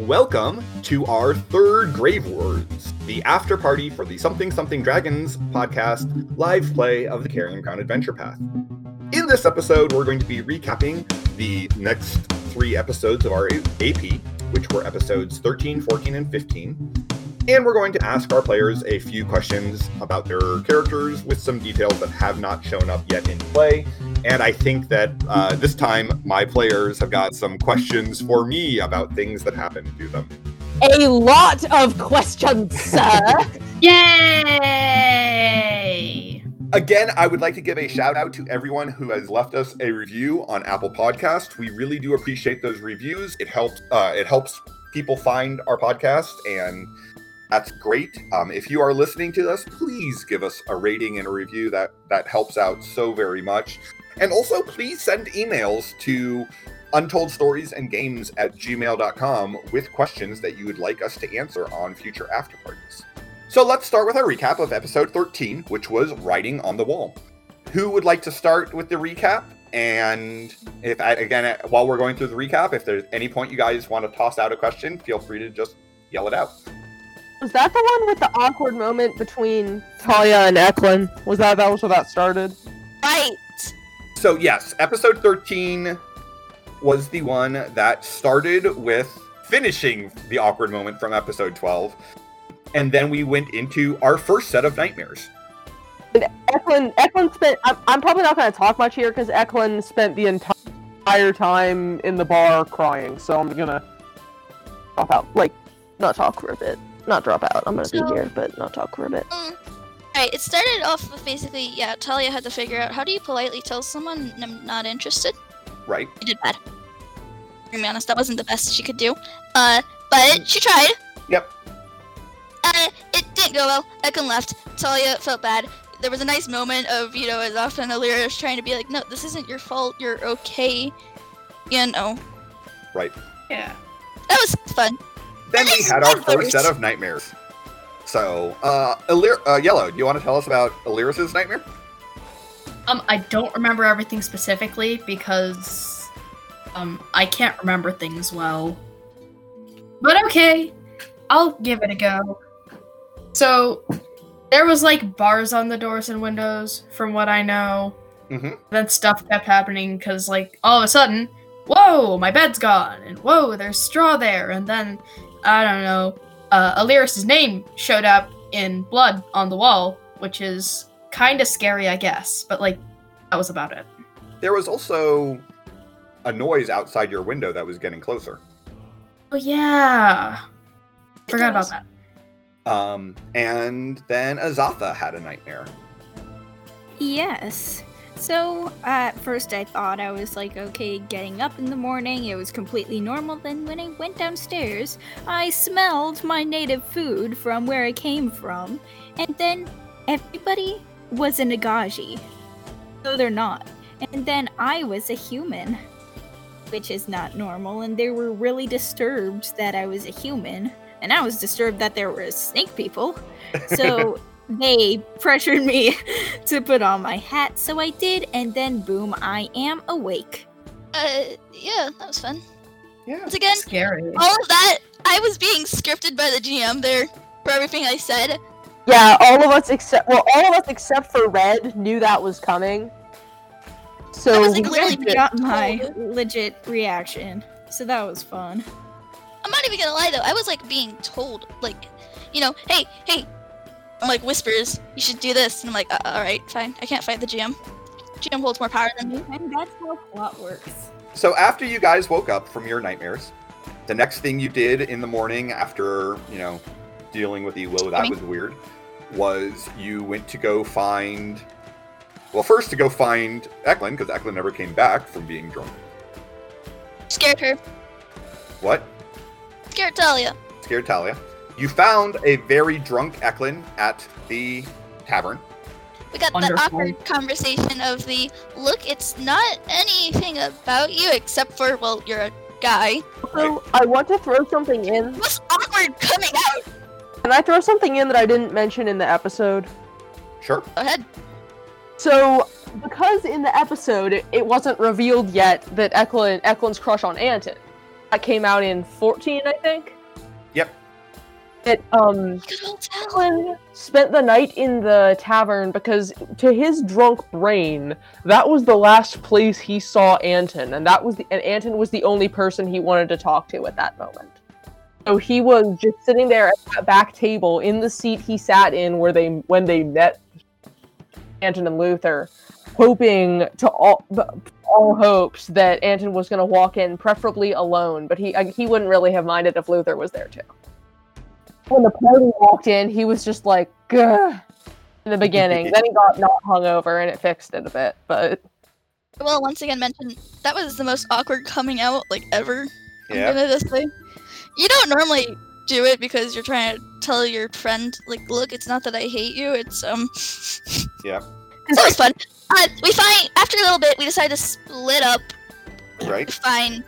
Welcome to our third Grave Words, the after party for the Something Something Dragons podcast live play of the Carrion Crown Adventure Path. In this episode, we're going to be recapping the next three episodes of our AP, which were episodes 13, 14, and 15. And we're going to ask our players a few questions about their characters with some details that have not shown up yet in play. And I think that uh, this time my players have got some questions for me about things that happened to them. A lot of questions, sir. Yay! Again, I would like to give a shout out to everyone who has left us a review on Apple Podcast. We really do appreciate those reviews. It helps. Uh, it helps people find our podcast, and that's great. Um, if you are listening to this, please give us a rating and a review. That that helps out so very much. And also, please send emails to untold stories and games at gmail.com with questions that you would like us to answer on future after parties. So let's start with our recap of episode 13, which was Writing on the Wall. Who would like to start with the recap? And if, again, while we're going through the recap, if there's any point you guys want to toss out a question, feel free to just yell it out. Was that the one with the awkward moment between Talia and Eklund? Was that that was where that started? Right. So, yes, episode 13 was the one that started with finishing the awkward moment from episode 12 and then we went into our first set of nightmares. And Eklund, Eklund spent. I'm, I'm probably not going to talk much here because Eklund spent the entire time in the bar crying. So I'm gonna drop out, like, not talk for a bit, not drop out. I'm gonna So- be here, but not talk for a bit. Mm. Alright, it started off with basically, yeah, Talia had to figure out how do you politely tell someone I'm not interested? Right? She did bad. To be honest, that wasn't the best she could do. Uh, but she tried. Yep. Uh, it didn't go well. Eklund left. Talia felt bad. There was a nice moment of, you know, as often Alira is trying to be like, no, this isn't your fault. You're okay. You know, Right. Yeah. that was fun. Then we had our first set of nightmares. So, uh, uh Yellow, do you want to tell us about Aliris's nightmare? Um, I don't remember everything specifically because um I can't remember things well. But okay, I'll give it a go. So there was like bars on the doors and windows, from what I know. Mhm. Then stuff kept happening because like all of a sudden, whoa, my bed's gone, and whoa, there's straw there, and then I don't know, uh, Aliris's name showed up in blood on the wall, which is kind of scary, I guess. But like, that was about it. There was also a noise outside your window that was getting closer. Oh yeah, forgot about that. Um, and then Azatha had a nightmare. Yes. So at first I thought I was like, okay, getting up in the morning, it was completely normal. Then when I went downstairs, I smelled my native food from where I came from. And then everybody was a Nagaji. So they're not. And then I was a human, which is not normal. And they were really disturbed that I was a human. And I was disturbed that there were snake people. So they pressured me to put on my hat, so I did, and then boom, I am awake. Uh, yeah, that was fun. Yeah. Once again, Scary. all of that, I was being scripted by the GM there for everything I said. Yeah, all of us except well, all of us except for Red knew that was coming. So I was, like, we literally did I it. got my legit reaction, so that was fun. I'm not even gonna lie though, I was like being told, like, you know, hey, hey, I'm like whispers, you should do this, and I'm like, uh, all right, fine, I can't fight the GM. GM holds more power than me. And that's how plot works. So after you guys woke up from your nightmares, the next thing you did in the morning after, you know, dealing with the whoa, that was weird, was you went to go find well, first to go find Eklund, because Eklund never came back from being drunk. Scared her, What? scared Talia. Scared Talia. You found a very drunk Eklund at the tavern. We got Wonderful. the awkward conversation of the look, it's not anything about you except for, well, you're a guy. So I want to throw something in. What's awkward coming out? Can I throw something in that I didn't mention in the episode? Sure. Go ahead. So, because in the episode it, it wasn't revealed yet that Eklund Eklund's crush on Anton, that came out in 14, I think. It um spent the night in the tavern because, to his drunk brain, that was the last place he saw Anton, and that was the, and Anton was the only person he wanted to talk to at that moment. So he was just sitting there at that back table in the seat he sat in, where they when they met Anton and Luther, hoping to all all hopes that Anton was going to walk in, preferably alone, but he he wouldn't really have minded if Luther was there too when the party walked in, he was just like, Gah, in the beginning. then he got not hungover and it fixed it a bit. But Well, once again, mention that was the most awkward coming out like ever. I'm Yeah. gonna just say, you don't normally do it because you're trying to tell your friend, like, look, it's not that I hate you. It's um. Yeah. So it was fun. Uh, we find after a little bit, we decide to split up Right. to find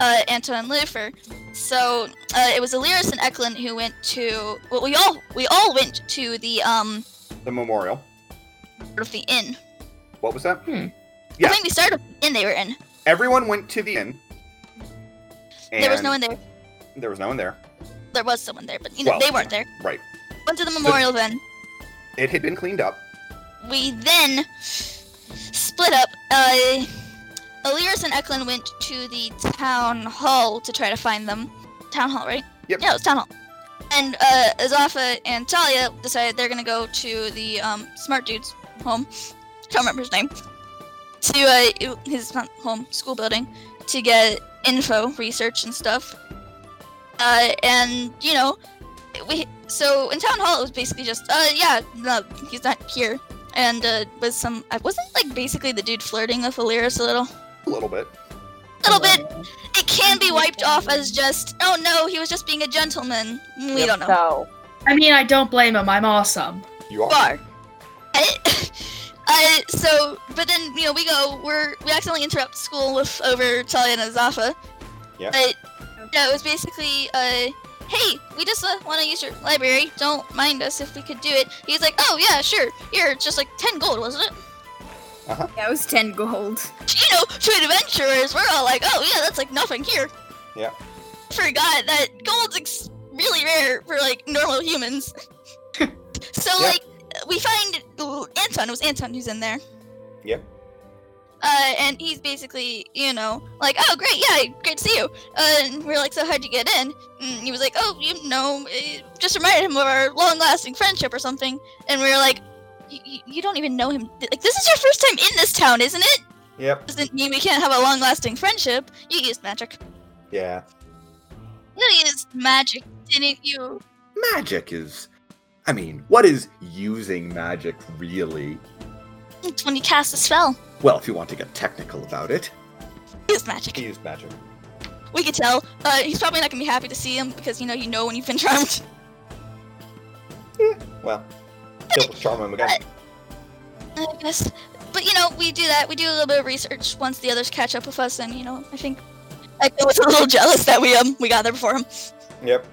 uh, Anton and Lucifer. So uh, it was Illyris and Eklund who went to. Well, we all we all went to the um The memorial. of the inn. What was that? Hmm. Yeah. I think we started with the inn they were in. Everyone went to the inn. There was no one there. There was no one there. There was someone there, but you know Well, they weren't there. Right. Went to the memorial then. It had been cleaned up. We then split up. Uh, Illyris and Eklund went to the town hall to try to find them. Town hall, right? Yep. Yeah, it was town hall. And uh, Azafa and Talia decided they're gonna go to the um, smart dude's home. Can't remember his name. To uh, his not home school building to get info, research, and stuff. Uh, and you know, we so in town hall it was basically just uh yeah no he's not here and uh was some I wasn't like basically the dude flirting with Illyris a little A little bit. A little bit it can be wiped off as just oh no he was just being a gentleman we Yep. don't know no. I mean, I don't blame him. I'm awesome. You are. bar uh, so but then you know we go we're we accidentally interrupt school with over Talia and Azafa Yeah. but yeah it was basically uh hey we just uh, want to use your library don't mind us if we could do it he's like oh yeah sure here it's just like 10 gold wasn't it That was 10 gold. you know to adventurers we're all like oh yeah that's like nothing here Yeah. forgot that gold's ex- really rare for like normal humans so Yeah. like we find ooh, anton it was anton who's in there Yep. uh, and he's basically, you know, like, oh, great, yeah, great to see you. Uh, and we're like, so how'd you get in? And he was like, oh, you know, it just reminded him of our long-lasting friendship or something. And we were like, "Y- y- you don't even know him. Like, this is your first time in this town, isn't it? Yep. Doesn't mean we can't have a long-lasting friendship. You used magic. Yeah. You used magic, didn't you? Magic is. I mean, what is using magic really? It's when you cast a spell. Well, if you want to get technical about it, used magic. he used magic. We could tell. Uh, he's probably not gonna be happy to see him because you know you know when you've been charmed. Yeah, Well, charm him again. I guess. But you know, we do that. We do a little bit of research once the others catch up with us, and you know, I think I was a little jealous that we um we got there before him. Yep.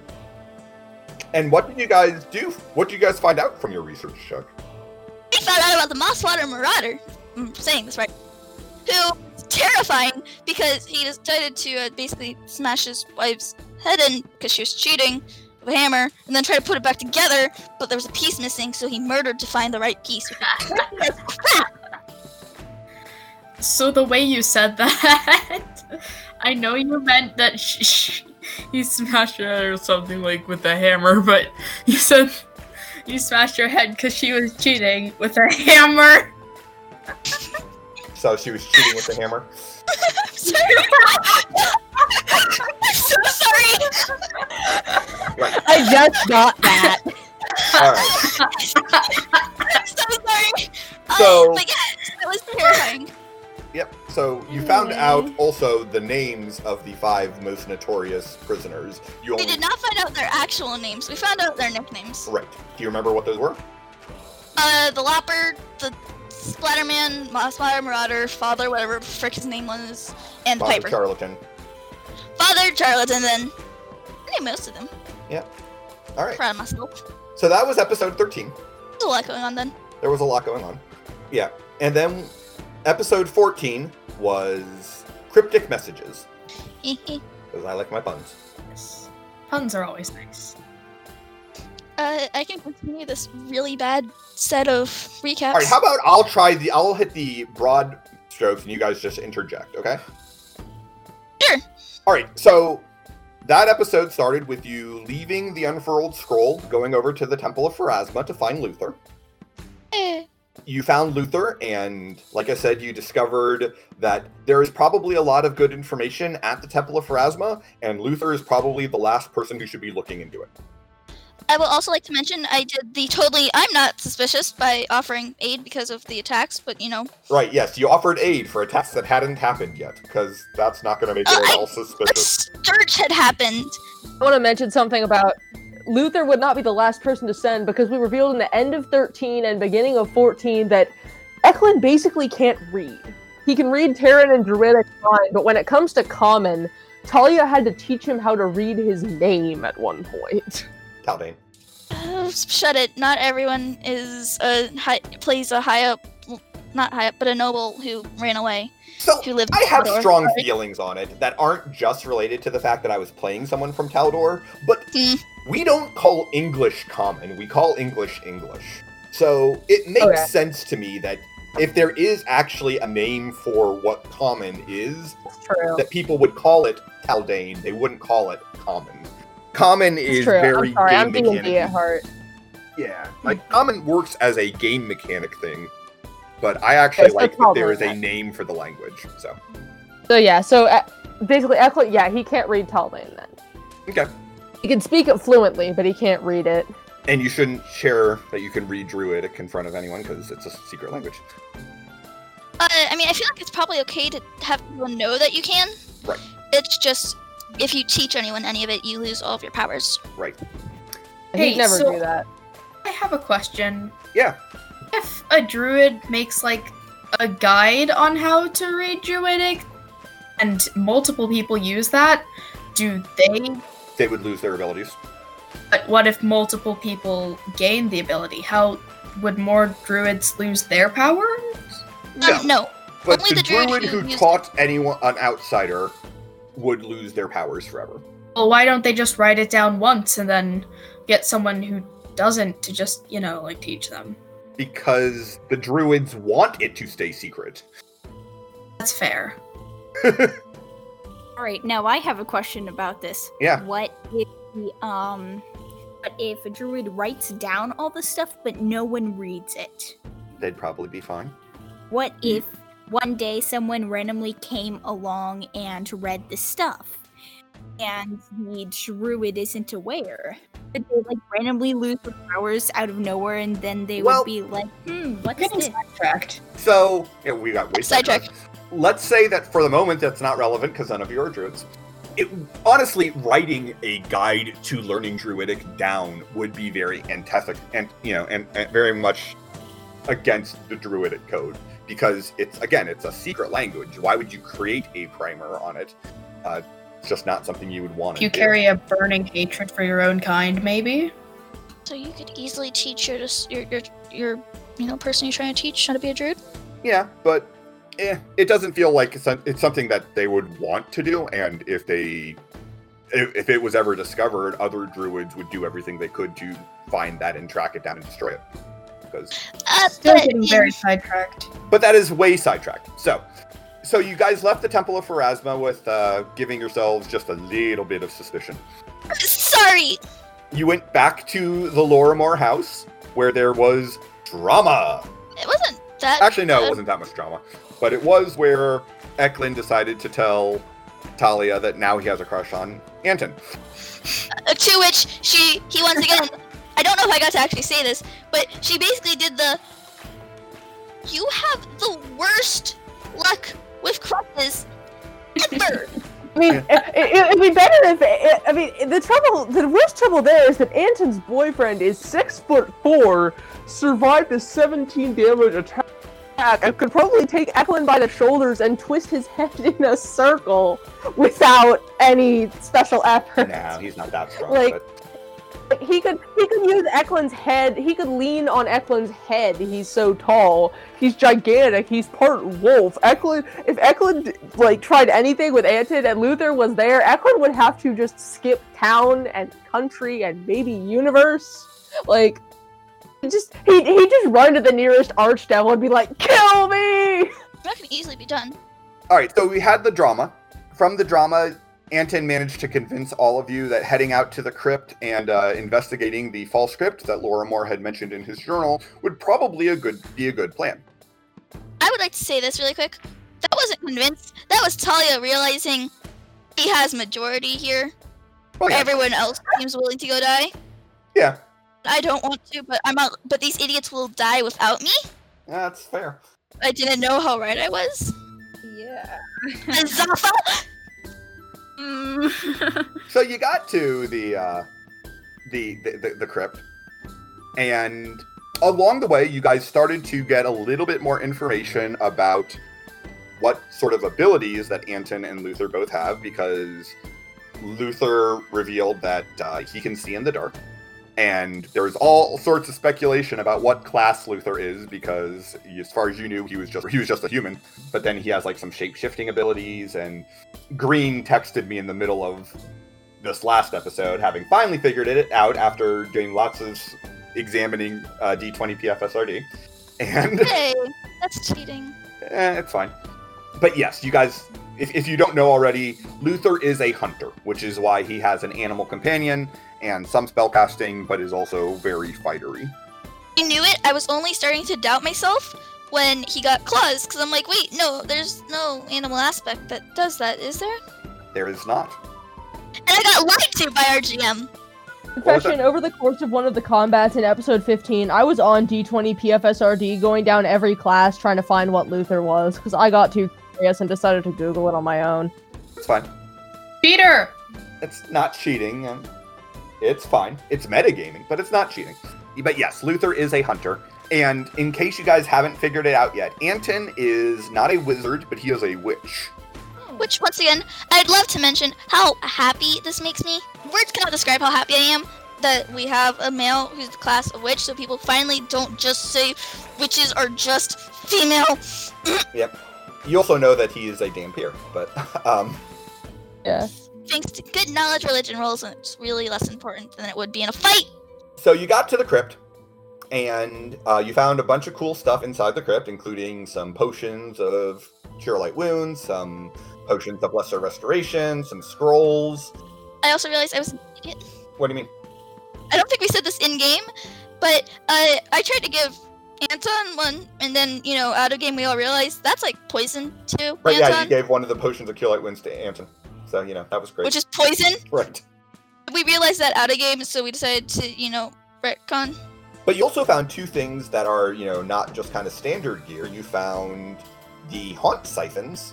And what did you guys do? What did you guys find out from your research, Chuck? We found out about the Mosswater Marauder. I'm saying this right. Who terrifying because he decided to uh, basically smash his wife's head in because she was cheating a hammer, and then try to put it back together, but there was a piece missing, so he murdered to find the right piece. So the way you said that, I know you meant that sh- sh- you smashed her head or something like with a hammer, but you said you smashed her head because she was cheating with a hammer. So she was cheating with the hammer. I'm sorry. I'm so sorry. I just got that. All right. I'm so sorry. Uh, So- but yeah, that was terrifying. Yep. So you found out also the names of the five most notorious prisoners. You We only did not find out their actual names. We found out their nicknames. right. Do you remember what those were? Uh, the Lopper, the Splatterman, Mosswater Marauder, Father, whatever the frick his name was, and the Father Piper. Charlatan. Father, Charlatan, then. I knew most of them. Yeah. All right. Proud of myself. So that was episode 13. There's a lot going on then. There was a lot going on. Yeah. And then episode 14 was cryptic messages. because I like my puns. Yes. Puns are always nice. Uh, I can continue this really bad set of recaps. All right, how about I'll try the I'll hit the broad strokes and you guys just interject, okay? Sure. All right, so that episode started with you leaving the unfurled scroll, going over to the Temple of Pharasma to find Luther. Eh, You found Luther, and like I said, you discovered that there is probably a lot of good information at the Temple of Pharasma, and Luther is probably the last person who should be looking into it. I will also like to mention I did the totally I'm not suspicious by offering aid because of the attacks, but you know, Right, yes, you offered aid for attacks that hadn't happened yet, because that's not going to make Uh, it at I- all a suspicious. search had happened. I want to mention something about Luther would not be the last person to send because we revealed in the end of 13 and beginning of 14 that Eklund basically can't read. He can read Terran and Druidic fine, but when it comes to Common, Talia had to teach him how to read his name at one point. Taldane. Uh, shut it. Not everyone is a high, plays a high up, not high up, but a noble who ran away, So, who lived. I have Mordor. strong Sorry. feelings on it that aren't just related to the fact that I was playing someone from Taldor, but Hmm. we don't call English common, we call English English. So it makes Okay. sense to me that if there is actually a name for what common is, that people would call it Taldane, they wouldn't call it common. Common It's is true. very I'm sorry. game I'm D&D mechanic. at heart. Yeah, like common works as a game mechanic thing, but I actually so like that there is a name for the language. So So yeah, so uh, basically Eklund, yeah, he can't read Taldane then. okay. He can speak it fluently, but he can't read it. And you shouldn't share that you can read Druidic in front of anyone because it's a secret language. Uh, I mean, I feel like it's probably okay to have people know that you can. Right. It's just if you teach anyone any of it, you lose all of your powers. Right. Hey, He'd never so- do that. I have a question. Yeah. If a druid makes like a guide on how to read druidic and multiple people use that, do they They would lose their abilities. but what if multiple people gain the ability? How would more druids lose their powers? No. Um, no. But Only the, the druid druid who who taught anyone an outsider would lose their powers forever. Well, why don't they just write it down once and then get someone who doesn't to just, you know, like teach them? Because the druids want it to stay secret. That's fair. All right, now I have a question about this. Yeah. What if the um what if a druid writes down all the stuff but no one reads it? They'd probably be fine. What if one day someone randomly came along and read the stuff and the druid isn't aware? Could they like randomly lose their powers out of nowhere and then they Well- would be like, hmm, what's Getting this? sidetracked. So, yeah, we got way sidetracked. Let's say that for the moment that's not relevant because none of you are druids. It, honestly, writing a guide to learning Druidic down would be very antithetical, and you know, and, and very much against the Druidic code because it's again, it's a secret language. Why would you create a primer on it? Uh, it's just not something you would want If to you do. carry a burning hatred for your own kind, maybe? So you could easily teach your just your your your you know person you're trying to teach how to be a druid. Yeah, but eh, it doesn't feel like it's, it's something that they would want to do. And if they, if, if it was ever discovered, other druids would do everything they could to find that and track it down and destroy it. Because, Uh, Still but getting very sidetracked. but that is way sidetracked. So, so you guys left the Temple of Pharasma with uh, giving yourselves just a little bit of suspicion. sorry. You went back to the Lorrimor house where there was drama. It wasn't that. Actually, no, it wasn't that much drama. But it was where Eklund decided to tell Talia that now he has a crush on Anton. Uh, to which she he once again I don't know if I got to actually say this, but she basically did the you have the worst luck with crushes ever. I mean, it, it, it'd be better if. It, I mean, the trouble, the worst trouble there is that Anton's boyfriend is six foot four, survived a 17 damage attack, and could probably take Eklund by the shoulders and twist his head in a circle without any special effort. No, he's not that strong. Like- but Like, he could he could use Eklund's head. He could lean on Eklund's head. He's so tall. He's gigantic. He's part wolf. Eklund. If Eklund like tried anything with Anton and Luther was there, Eklund would have to just skip town and country and maybe universe. Like, just he he just run to the nearest archdevil and be like, "Kill me!" That can easily be done. All right, so we had the drama. From the drama, Anton managed to convince all of you that heading out to the crypt and uh, investigating the false script that Lorrimor had mentioned in his journal would probably a good be a good plan. I would like to say this really quick. That wasn't convinced. That was Talia realizing he has majority here. Oh yeah, Everyone else seems willing to go die. yeah, I don't want to, but I'm out. But these idiots will die without me. that's fair. I didn't know how right I was. Yeah. And Zafa. So you got to the uh, the, the the the crypt, and along the way, you guys started to get a little bit more information about what sort of abilities that Anton and Luther both have, because Luther revealed that uh, he can see in the dark. And there's all sorts of speculation about what class Luther is, because as far as you knew, he was just he was just a human. But then he has like some shape shifting abilities, and Green texted me in the middle of this last episode, having finally figured it out after doing lots of examining uh, D20 PFSRD. And hey, that's cheating. eh, it's fine. But yes, you guys, if, if you don't know already, Luther is a hunter, which is why he has an animal companion and some spellcasting, but is also very fightery. I knew it. I was only starting to doubt myself when he got claws, because I'm like, wait, no, there's no animal aspect that does that, is there? There is not. And I got lied to by our GM. was Confession, over the course of one of the combats in episode 15, I was on D20 PFSRD going down every class trying to find what Luther was, because I got too curious and decided to Google it on my own. It's fine. Peter! It's not cheating. And it's fine. It's metagaming, but it's not cheating. But yes, Luther is a hunter. And in case you guys haven't figured it out yet, Anton is not a wizard, but he is a witch. Which, once again, I'd love to mention how happy this makes me. Words cannot describe how happy I am that we have a male who's the class of witch, so people finally don't just say witches are just female. Yep. You also know that he is a dhampir, but um, Yeah. Thanks to good knowledge religion rolls, and it's really less important than it would be in a fight. So you got to the crypt, and uh, you found a bunch of cool stuff inside the crypt, including some potions of cure light wounds, some potions of lesser restoration, some scrolls. I also realized I was an idiot. What do you mean? I don't think we said this in game, but uh, I tried to give Anton one, and then you know, out of game we all realized that's like poison too, Right? Yeah, you gave one of the potions of cure light wounds to Anton. So you know that was great. which is poison. right. We realized that out of game, so we decided to, you know, retcon. But you also found two things that are, you know, not just kind of standard gear. You found the haunt siphons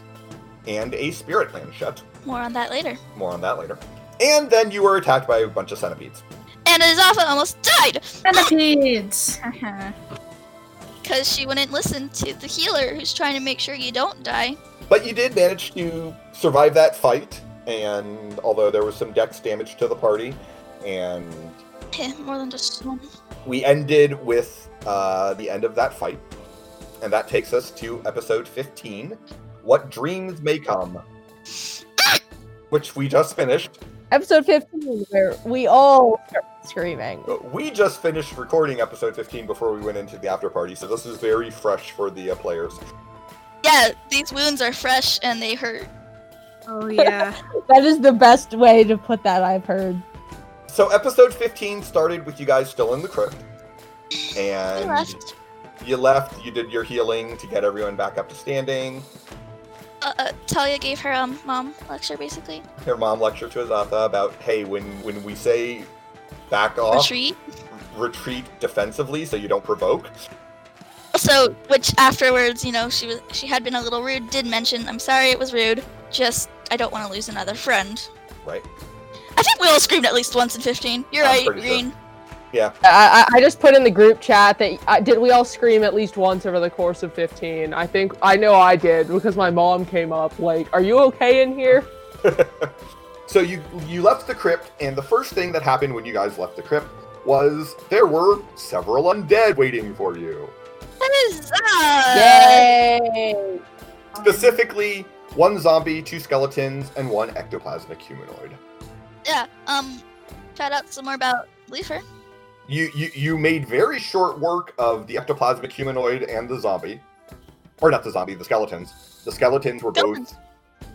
and a spirit planchette. More on that later. More on that later. And then you were attacked by a bunch of centipedes. And Azafa almost died Centipedes! because she wouldn't listen to the healer who's trying to make sure you don't die. But you did manage to survive that fight, and although there was some dex damage to the party, and Eh, More than just one. we ended with uh, the end of that fight. And that takes us to episode 15 What Dreams May Come, which we just finished. Episode 15, where we all start screaming. We just finished recording episode 15 before we went into the after party, so this is very fresh for the uh, players. Yeah, these wounds are fresh and they hurt. Oh yeah. That is the best way to put that, I've heard. So episode 15 started with you guys still in the crypt. We And left. you left, you did your healing to get everyone back up to standing. Uh, uh, Talia gave her um mom lecture basically. Her mom lecture to Azatha about, hey, when when we say back off, Retreat. retreat defensively so you don't provoke. So, which afterwards, you know, she was she had been a little rude. Did mention, I'm sorry, it was rude. Just I don't want to lose another friend. Right. I think we all screamed at least once in 15. You're I'm right, pretty sure. Green. I, I, I just put in the group chat that I, did we all scream at least once over the course of 15. I think I know I did because my mom came up like, "Are you okay in here?" So you you left the crypt, and the first thing that happened when you guys left the crypt was there were several undead waiting for you. Huzzah! Yay! Specifically, one zombie, two skeletons, and one ectoplasmic humanoid. Yeah. Um. Shout out some more about Leifer. You, you you made very short work of the ectoplasmic humanoid and the zombie, or not the zombie, the skeletons. The skeletons were both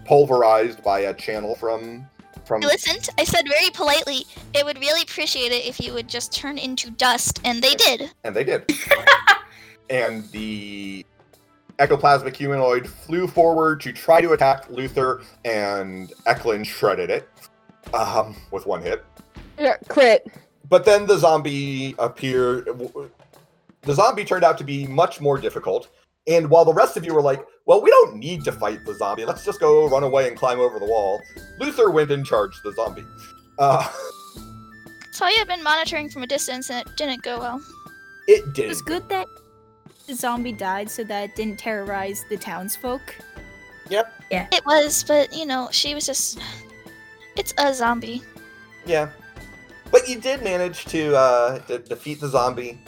pulverized by a channel from from. I listened. I said very politely, it would really appreciate it if you would just turn into dust, and they did. And they did. and the ectoplasmic humanoid flew forward to try to attack Luther, and Eklund shredded it um, with one hit. Yeah, crit. But then the zombie appeared. The zombie turned out to be much more difficult. And while the rest of you were like, well, we don't need to fight the zombie, let's just go run away and climb over the wall, Luther went and charged the zombie. Uh, So I've been monitoring from a distance, and it didn't go well. it did. It was good that the zombie died so that it didn't terrorize the townsfolk. Yep. Yeah. It was, but you know, she was just. It's a zombie. Yeah. But you did manage to, uh, to defeat the zombie,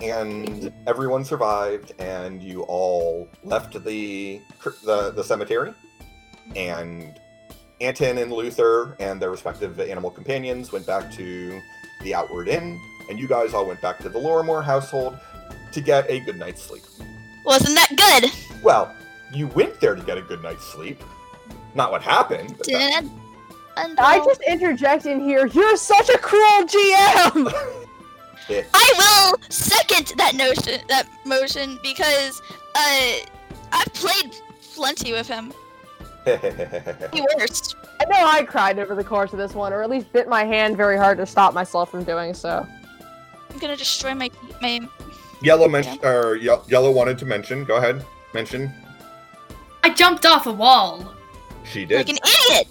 and everyone survived, and you all left the the, the cemetery, and Anton and Luther and their respective animal companions went back to the Outward Inn, and you guys all went back to the Lorrimor household to get a good night's sleep. Wasn't that good? Well, you went there to get a good night's sleep. Not what happened. but Didn't. And I just interject in here. You're such a cruel GM. Yeah. I will second that notion, that motion, because uh, I've played plenty with him. He worst. I know I cried over the course of this one, or at least bit my hand very hard to stop myself from doing so. I'm gonna destroy my my. Yellow mention or Ye- Yellow wanted to mention. Go ahead. Mention. I jumped off a wall, She did. Like an idiot.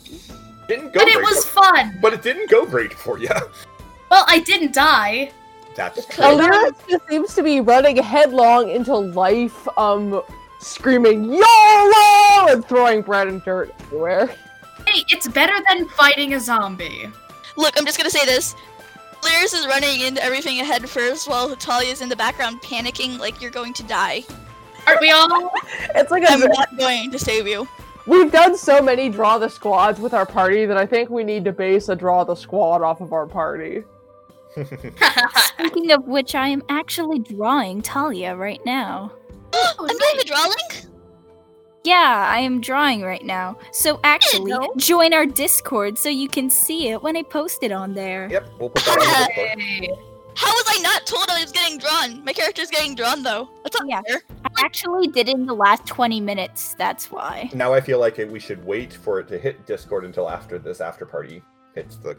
Didn't go but it was for- fun. but it didn't go great for you. Well, I didn't die. That's true. Alira just seems to be running headlong into life, um, screaming YOLO and throwing bread and dirt everywhere. Hey, it's better than fighting a zombie. Look, I'm just gonna say this. Lyris is running into everything ahead first, while Talia's in the background panicking like you're going to die. Aren't we all? It's like I'm a, not going to save you. we've done so many draw the squads with our party that I think we need to base a draw the squad off of our party. Speaking of which, I am actually drawing Talia right now. I'm doing the draw link. Yeah, I am drawing right now. So actually, know. join our Discord so you can see it when I post it on there. Yep, we'll put that on the Discord. Hey. How was I not told I was getting drawn? My character's getting drawn though. That's not Yeah. fair. I actually did it in the last 20 minutes, that's why. Now I feel like we should wait for it to hit Discord until after this after party hits the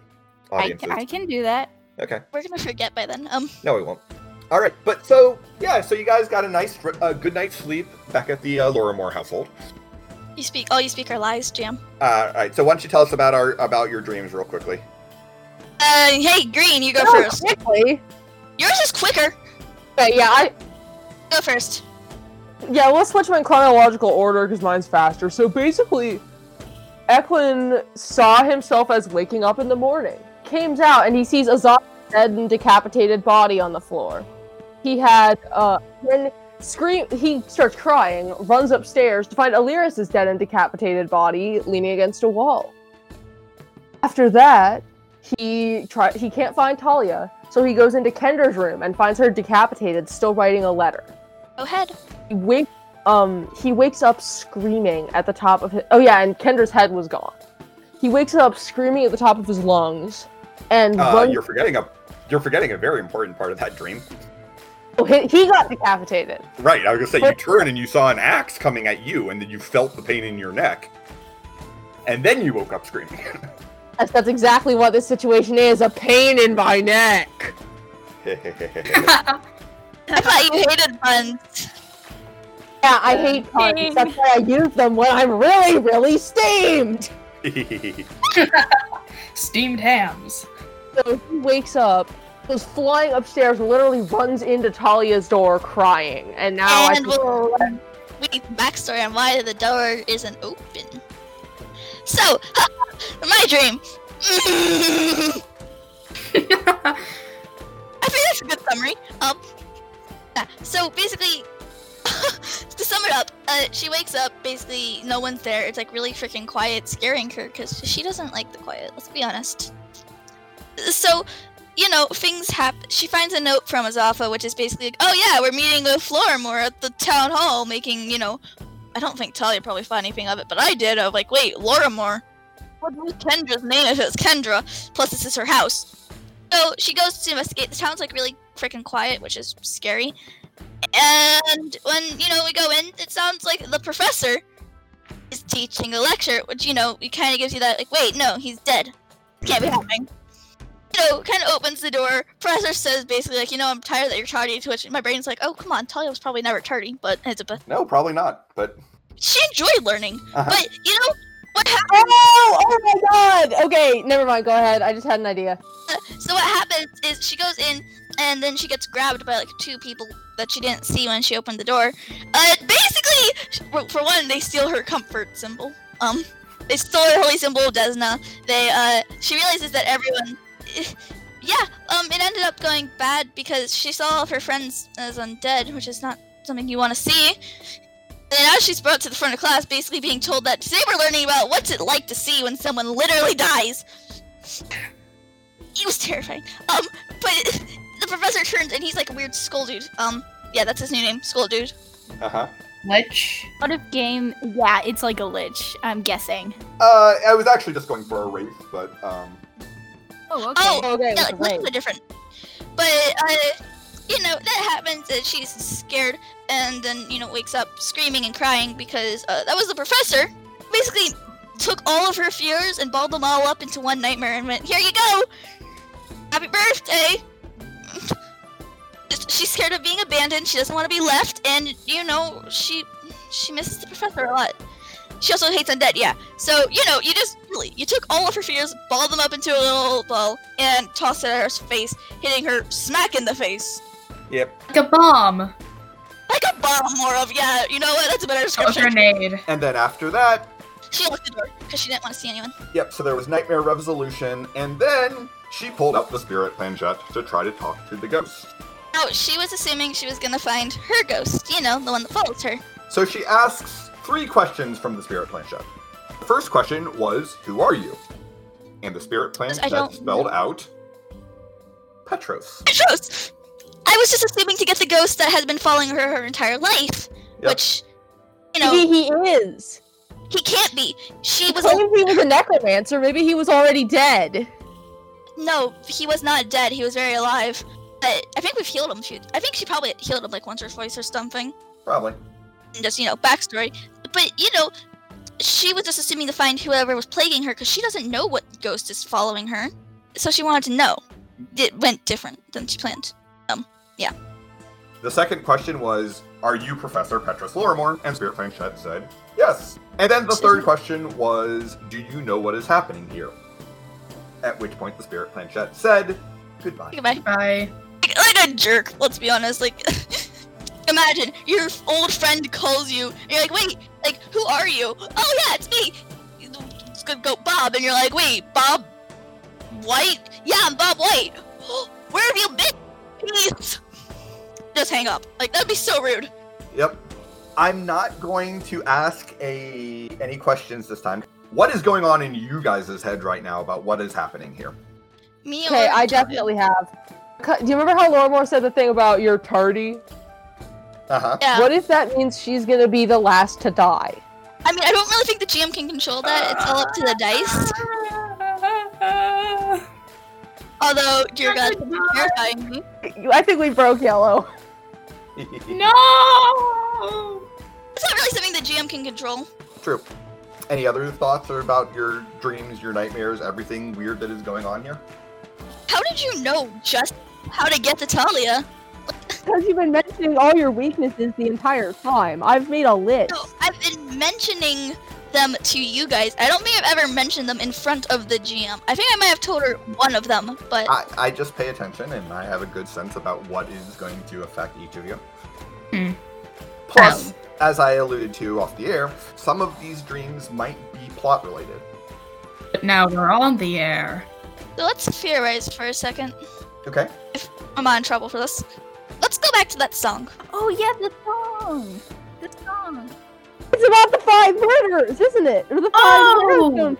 I. I can do that. Okay. We're gonna forget by then. Um, No, we won't. All right, but so yeah, so you guys got a nice, uh, good night's sleep back at the uh, Lorrimor household. you speak. All you speak are lies, Jam. Uh, all right, so why don't you tell us about our about your dreams real quickly? Uh, hey, Green, you go Oh, first. quickly. Yours is quicker. Okay, yeah, I Go first. yeah, let's switch them in chronological order because mine's faster. So basically, Eklund saw himself as waking up in the morning, came out, and he sees a dead and decapitated body on the floor. He had uh then scream he starts crying, runs upstairs to find Aliris' dead and decapitated body leaning against a wall. After that, he try he can't find Talia, so he goes into Kendra's room and finds her decapitated, still writing a letter Go ahead. he wake um he wakes up screaming at the top of his oh yeah and kendra's head was gone he wakes up screaming at the top of his lungs and Uh, runs, you're forgetting a you're forgetting a very important part of that dream. Oh, he, he got decapitated. Right, I was gonna say you turn and you saw an axe coming at you, and then you felt the pain in your neck, and then you woke up screaming. that's, that's exactly what this situation is a pain in my neck. I thought you hated puns. yeah i hate puns. That's why i use them when i'm really really steamed. Steamed hams. so he wakes up goes flying upstairs literally runs into talia's door crying and now and i we'll we need backstory on why the door isn't open. So, My dream. I think that's a good summary. Um, yeah. So basically, to sum it up, uh, she wakes up. Basically, no one's there. It's like really freaking quiet, scaring her because she doesn't like the quiet. Let's be honest. So, you know, things happen. She finds a note from Azafa, which is basically like, "Oh yeah, we're meeting with Florimore at the town hall, making you know." I don't think Talia probably thought anything of it, but I did. Of like, wait, Lorrimor. What was Kendra's name if it's Kendra? Plus, this is her house. So she goes to investigate. The town's like really freaking quiet, which is scary. And when you know we go in, it sounds like the professor is teaching a lecture, which you know it kind of gives you that like, wait, no, he's dead. Can't be happening. You know, kind of opens the door. Professor says basically like, you know, I'm tired that you're tardy. To which my brain's like, oh come on, Talia was probably never tardy, but it's a No, probably not. But she enjoyed learning. Uh-huh. But you know what happened? Oh, oh my god! Okay, never mind, go ahead. I just had an idea. So what happens is she goes in and then she gets grabbed by like two people that she didn't see when she opened the door. Uh, basically, for- for one, they steal her comfort symbol. Um, they stole her holy symbol, Desna. They uh, she realizes that everyone, yeah, um, it ended up going bad because she saw all of her friends as undead, which is not something you want to see. And now she's brought to the front of class, basically being told that today we're learning about what's it like to see when someone literally dies. It was terrifying. Um, but the professor turns and he's like a weird skull dude. Um, yeah, that's his new name, skull dude. uh huh. Lich. Out of game, yeah, it's like a lich. I'm guessing. Uh, I was actually just going for a wraith, but um, Oh, okay. Oh, Okay, yeah, with like the limbs are different. But uh, you know that happens and she's scared and then you know wakes up screaming and crying because uh, that was the professor. Basically, took all of her fears and balled them all up into one nightmare and went, "Here you go, happy birthday." She's scared of being abandoned. She doesn't want to be left, and you know she she misses the professor a lot. She also hates undead, yeah. So you know, you just really you took all of her fears, balled them up into a little ball, and tossed it at her face, hitting her smack in the face. yep. Like a bomb. Like a bomb, more of yeah. You know what? That's a better description. A grenade. And then after that, She locked the door because she didn't want to see anyone. yep. So there was nightmare resolution, and then she pulled out the spirit planchette to try to talk to the ghost. No, she was assuming she was gonna find her ghost. You know, the one that follows her. So she asks three questions from the spirit planchette. The first question was, "Who are you?" And the spirit planchette don't spelled know. out Petros. Petros! I was just assuming to get the ghost that has been following her her entire life, Yep. which you know Maybe he is. he can't be. She He was a claimed he was a necromancer. Maybe he was already dead. No, he was not dead. He was very alive. But I think we've healed him. She, I think she probably healed him like once or twice or something. Probably. And just you know backstory. But you know, she was just assuming to find whoever was plaguing her because she doesn't know what ghost is following her. So she wanted to know. It went different than she planned. Um, yeah. The second question was, "Are you Professor Petros Lorrimor?" And Spirit Planchette said, "Yes." And then the third question was, "Do you know what is happening here?" At which point the Spirit Planchette said, "Goodbye." Goodbye. Bye. Like, like a jerk. Let's be honest. Like, imagine your old friend calls you. And you're like, wait, like, who are you? Oh yeah, it's me. It's gonna go Bob, and you're like, wait, Bob White? Yeah, I'm Bob White. Where have you been? Please. Just hang up. Like that'd be so rude. Yep. I'm not going to ask a any questions this time. What is going on in you guys' head right now about what is happening here? Me Okay, I definitely have. Do you remember how Lorrimor said the thing about you're tardy? Uh huh. Yeah. What if that means she's gonna be the last to die? I mean, I don't really think the GM can control that. It's all up to the dice. Although, dear God, terrifying me. I think we broke yellow. No. It's not really something the GM can control. True. Any other thoughts about your dreams, your nightmares, everything weird that is going on here? How did you know just how to get to Talia? Because you've been mentioning all your weaknesses the entire time. I've made a list. No, I've been mentioning them to you guys. I don't think I've ever mentioned them in front of the GM. I think I might have told her one of them, but I, I just pay attention and I have a good sense about what is going to affect each of you. Hmm. Plus, as I alluded to off the air, some of these dreams might be plot related. But now we're on the air. So let's theorize for a second. Okay. I'm not in trouble for this. Let's go back to that song. Oh yeah, the song. The song. It's about the five murderers, isn't it? Or the five Oh! Murderstone.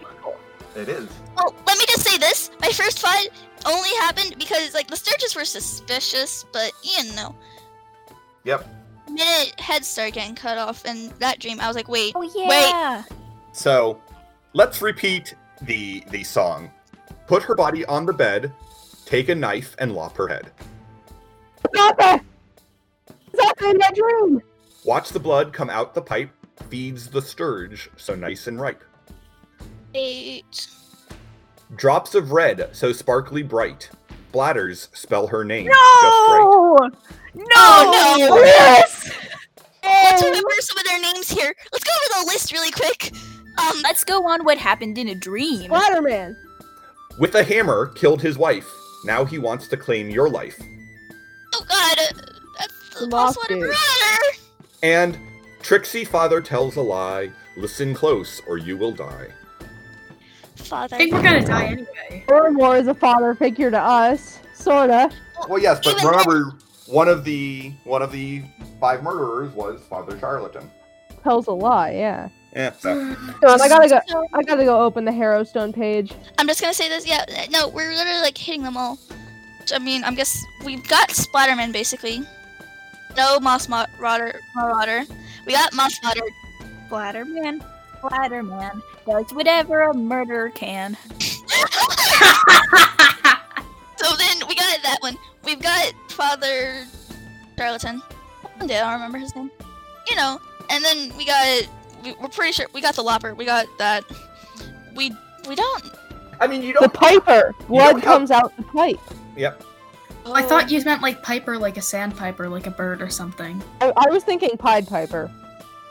It is. Well, let me just say this: my first fight only happened because like the stirges were suspicious, but you know. Yep. The minute heads started getting cut off in that dream, I was like, wait, Oh yeah. So let's repeat the the song. Put her body on the bed, take a knife and lop her head. Zappa! Zappa in my dream! Watch the blood come out the pipe, feeds the stirge so nice and ripe. eight. Drops of red so sparkly bright. Bladders spell her name just right. No. No. Oh, no. Yes! Let's remember some of their names here. Let's go over the list really quick. Um, Let's go on what happened in a dream. Spider-Man. With a hammer, killed his wife. Now he wants to claim your life. Oh god, uh, that's the The boss one Dude. brother. And Trixie father tells a lie. Listen close or you will die. Father. I think we're gonna die anyway. Furmore is a father figure to us. Sorta. Well, yes, but Even remember, one of the one of the five murderers was Father Charlatan. Tells a lie, yeah. Yeah. So. Come on, I gotta go. I gotta go open the Harrowstone page. I'm just gonna say this. Yeah, uh, no, we're literally like hitting them all. So, I mean, I'm guess we've got Splatterman basically. No Moss Mo- Marauder. Marauder. We got Moss Marauder. Splatterman. Splatterman does whatever a murderer can. So then we got that one. We've got Father Charlatan. One day I don't remember his name. You know, and then we got. We, we're pretty sure we got the Lopper. We got that. We we don't. I mean, you The don't. The Piper. Blood comes out the pipe. Yep. I thought oh. you meant like Piper, like a sandpiper, like a bird or something. I, I was thinking Pied Piper.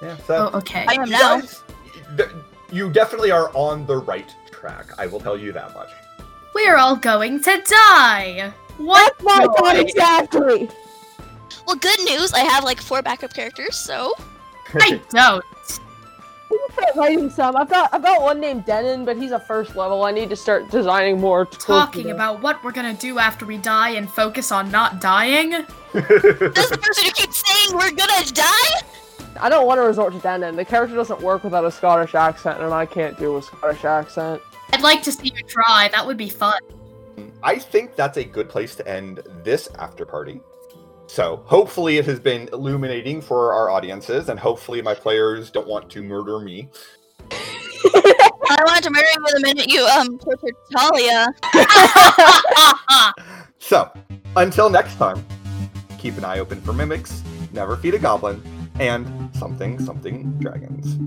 Yeah. So. Oh, okay. I am now. Th- You definitely are on the right track. I will tell you that much. We're all going to die. What? That's my thought joy. exactly. Well, good news. I have like four backup characters. So I don't. I need to start writing some. I've got I've got one named Denon, but he's a first level. I need to start designing more. Talking the- about what we're gonna do after we die and focus on not dying. this person who keeps saying we're gonna die. I don't want to resort to Denon. The character doesn't work without a Scottish accent, and I can't do a Scottish accent. I'd like to see you try. That would be fun. I think that's a good place to end this after party. So hopefully it has been illuminating for our audiences, and hopefully my players don't want to murder me. I wanted to murder you the minute you um tortured Talia. So until next time, keep an eye open for mimics, never feed a goblin, and something something dragons.